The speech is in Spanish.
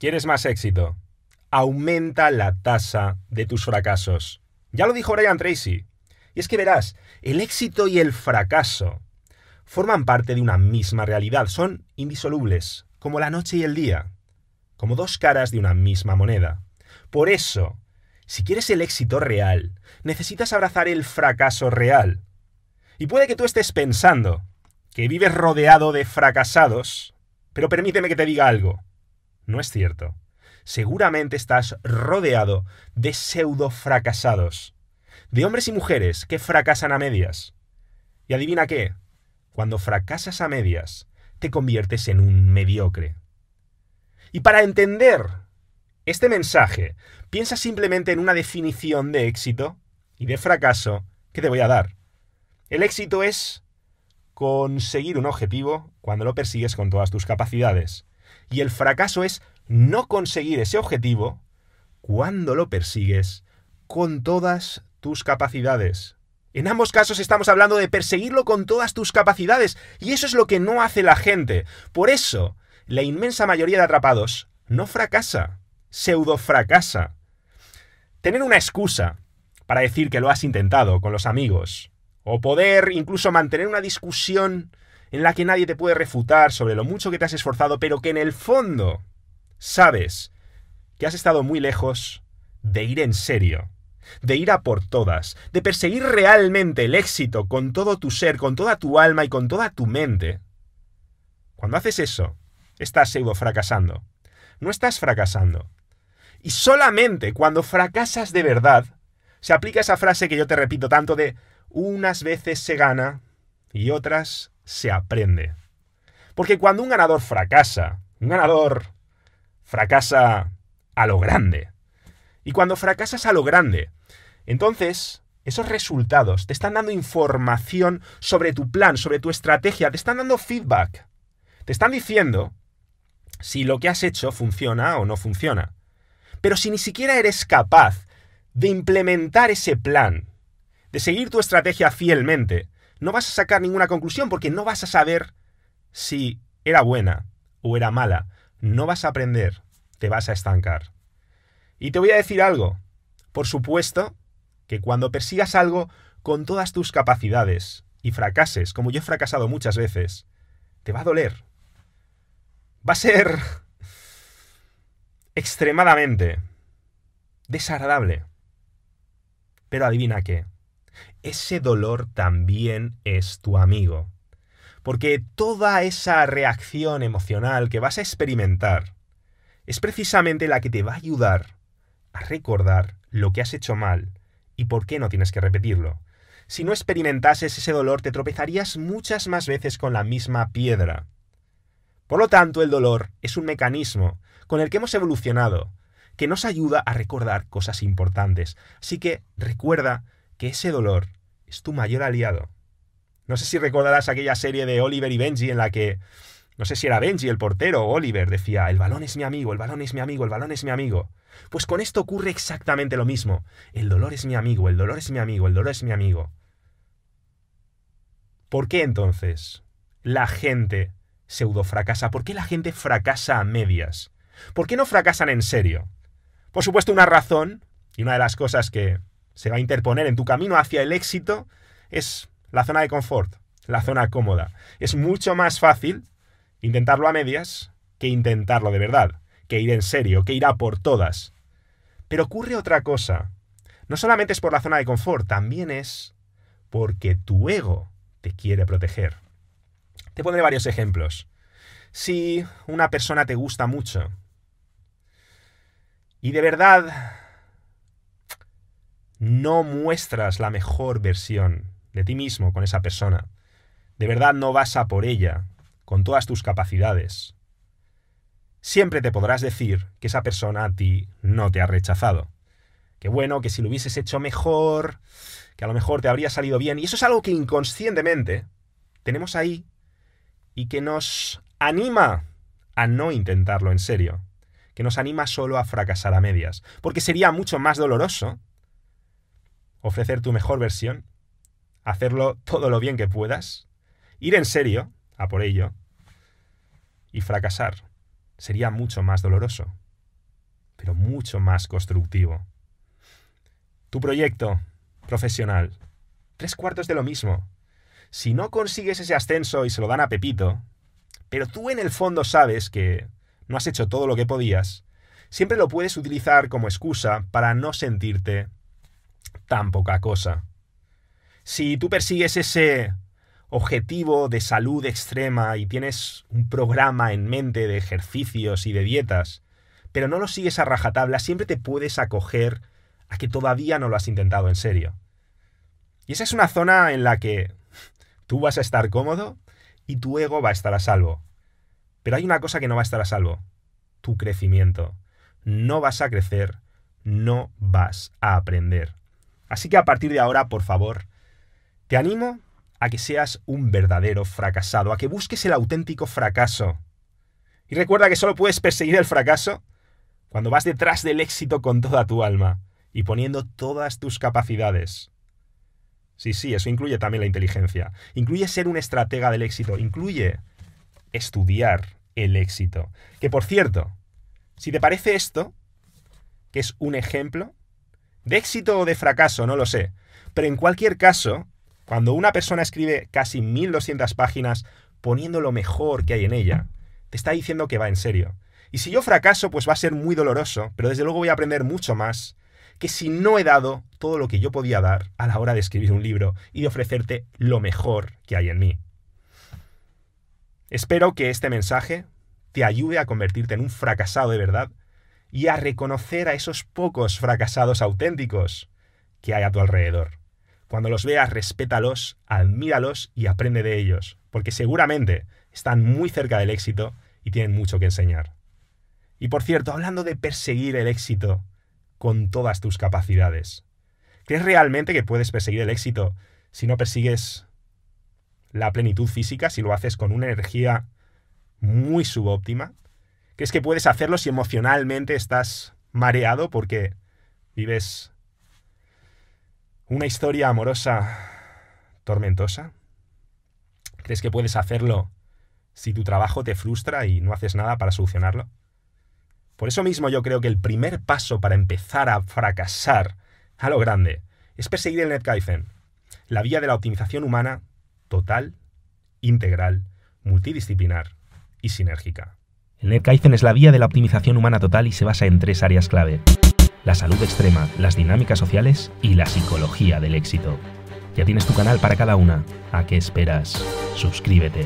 ¿Quieres más éxito? Aumenta la tasa de tus fracasos. Ya lo dijo Brian Tracy. Y es que verás, el éxito y el fracaso forman parte de una misma realidad, son indisolubles, como la noche y el día, como dos caras de una misma moneda. Por eso, si quieres el éxito real, necesitas abrazar el fracaso real. Y puede que tú estés pensando que vives rodeado de fracasados, pero permíteme que te diga algo. No es cierto. Seguramente estás rodeado de pseudo fracasados, de hombres y mujeres que fracasan a medias. Y adivina qué, cuando fracasas a medias, te conviertes en un mediocre. Y para entender este mensaje, piensa simplemente en una definición de éxito y de fracaso que te voy a dar. El éxito es conseguir un objetivo cuando lo persigues con todas tus capacidades. Y el fracaso es no conseguir ese objetivo cuando lo persigues con todas tus capacidades. En ambos casos estamos hablando de perseguirlo con todas tus capacidades, y eso es lo que no hace la gente. Por eso, la inmensa mayoría de atrapados no fracasa, pseudo fracasa. Tener una excusa para decir que lo has intentado con los amigos, o poder incluso mantener una discusión en la que nadie te puede refutar sobre lo mucho que te has esforzado, pero que en el fondo sabes que has estado muy lejos de ir en serio, de ir a por todas, de perseguir realmente el éxito con todo tu ser, con toda tu alma y con toda tu mente. Cuando haces eso, estás pseudo fracasando. No estás fracasando. Y solamente cuando fracasas de verdad, se aplica esa frase que yo te repito tanto de unas veces se gana y otras se aprende. Porque cuando un ganador fracasa, un ganador fracasa a lo grande. Y cuando fracasas a lo grande, entonces esos resultados te están dando información sobre tu plan, sobre tu estrategia, te están dando feedback. Te están diciendo si lo que has hecho funciona o no funciona. Pero si ni siquiera eres capaz de implementar ese plan, de seguir tu estrategia fielmente, no vas a sacar ninguna conclusión porque no vas a saber si era buena o era mala no vas a aprender, te vas a estancar. Y te voy a decir algo. Por supuesto que cuando persigas algo con todas tus capacidades y fracases, como yo he fracasado muchas veces, te va a doler. Va a ser extremadamente desagradable. Pero adivina qué. Ese dolor también es tu amigo. Porque toda esa reacción emocional que vas a experimentar es precisamente la que te va a ayudar a recordar lo que has hecho mal y por qué no tienes que repetirlo. Si no experimentases ese dolor, te tropezarías muchas más veces con la misma piedra. Por lo tanto, el dolor es un mecanismo con el que hemos evolucionado, que nos ayuda a recordar cosas importantes. Así que recuerda que ese dolor es tu mayor aliado. No sé si recordarás aquella serie de Oliver y Benji en la que, no sé si era Benji el portero o Oliver, decía, el balón es mi amigo, el balón es mi amigo, el balón es mi amigo. Pues con esto ocurre exactamente lo mismo. El dolor es mi amigo, el dolor es mi amigo, el dolor es mi amigo. ¿Por qué entonces la gente pseudo fracasa? ¿Por qué la gente fracasa a medias? ¿Por qué no fracasan en serio? Por supuesto, una razón, y una de las cosas que se va a interponer en tu camino hacia el éxito, es la zona de confort, la zona cómoda. Es mucho más fácil intentarlo a medias que intentarlo de verdad, que ir en serio, que ir a por todas. Pero ocurre otra cosa. No solamente es por la zona de confort, también es porque tu ego te quiere proteger. Te pondré varios ejemplos. Si una persona te gusta mucho y de verdad no muestras la mejor versión de ti mismo con esa persona. De verdad no vas a por ella, con todas tus capacidades. Siempre te podrás decir que esa persona a ti no te ha rechazado. Que bueno, que si lo hubieses hecho mejor, que a lo mejor te habría salido bien. Y eso es algo que inconscientemente tenemos ahí y que nos anima a no intentarlo en serio. Que nos anima solo a fracasar a medias. Porque sería mucho más doloroso ofrecer tu mejor versión hacerlo todo lo bien que puedas, ir en serio a por ello y fracasar sería mucho más doloroso. pero mucho más constructivo. Tu proyecto profesional, tres cuartos de lo mismo. Si no consigues ese ascenso y se lo dan a Pepito, pero tú en el fondo sabes que no has hecho todo lo que podías, siempre lo puedes utilizar como excusa para no sentirte tan poca cosa. Si tú persigues ese objetivo de salud extrema y tienes un programa en mente de ejercicios y de dietas, pero no lo sigues a rajatabla, siempre te puedes acoger a que todavía no lo has intentado en serio. Y esa es una zona en la que tú vas a estar cómodo y tu ego va a estar a salvo. Pero hay una cosa que no va a estar a salvo, tu crecimiento. No vas a crecer, no vas a aprender. Así que a partir de ahora, por favor, te animo a que seas un verdadero fracasado, a que busques el auténtico fracaso. Y recuerda que solo puedes perseguir el fracaso cuando vas detrás del éxito con toda tu alma y poniendo todas tus capacidades. Sí, sí, eso incluye también la inteligencia. Incluye ser un estratega del éxito. Incluye estudiar el éxito. Que por cierto, si te parece esto, que es un ejemplo, de éxito o de fracaso, no lo sé, pero en cualquier caso, cuando una persona escribe casi 1200 páginas poniendo lo mejor que hay en ella, te está diciendo que va en serio. Y si yo fracaso, pues va a ser muy doloroso, pero desde luego voy a aprender mucho más que si no he dado todo lo que yo podía dar a la hora de escribir un libro y de ofrecerte lo mejor que hay en mí. Espero que este mensaje te ayude a convertirte en un fracasado de verdad y a reconocer a esos pocos fracasados auténticos que hay a tu alrededor. Cuando los veas, respétalos, admíralos y aprende de ellos, porque seguramente están muy cerca del éxito y tienen mucho que enseñar. Y por cierto, hablando de perseguir el éxito con todas tus capacidades, ¿crees realmente que puedes perseguir el éxito si no persigues la plenitud física, si lo haces con una energía muy subóptima? ¿Crees que puedes hacerlo si emocionalmente estás mareado porque vives una historia amorosa tormentosa? ¿Crees que puedes hacerlo si tu trabajo te frustra y no haces nada para solucionarlo? Por eso mismo yo creo que el primer paso para empezar a fracasar a lo grande es perseguir el NetKaizen, la vía de la optimización humana total, integral, multidisciplinar y sinérgica. El NetKaizen es la vía de la optimización humana total y se basa en tres áreas clave. La salud extrema, las dinámicas sociales y la psicología del éxito. Ya tienes tu canal para cada una. ¿A qué esperas? Suscríbete.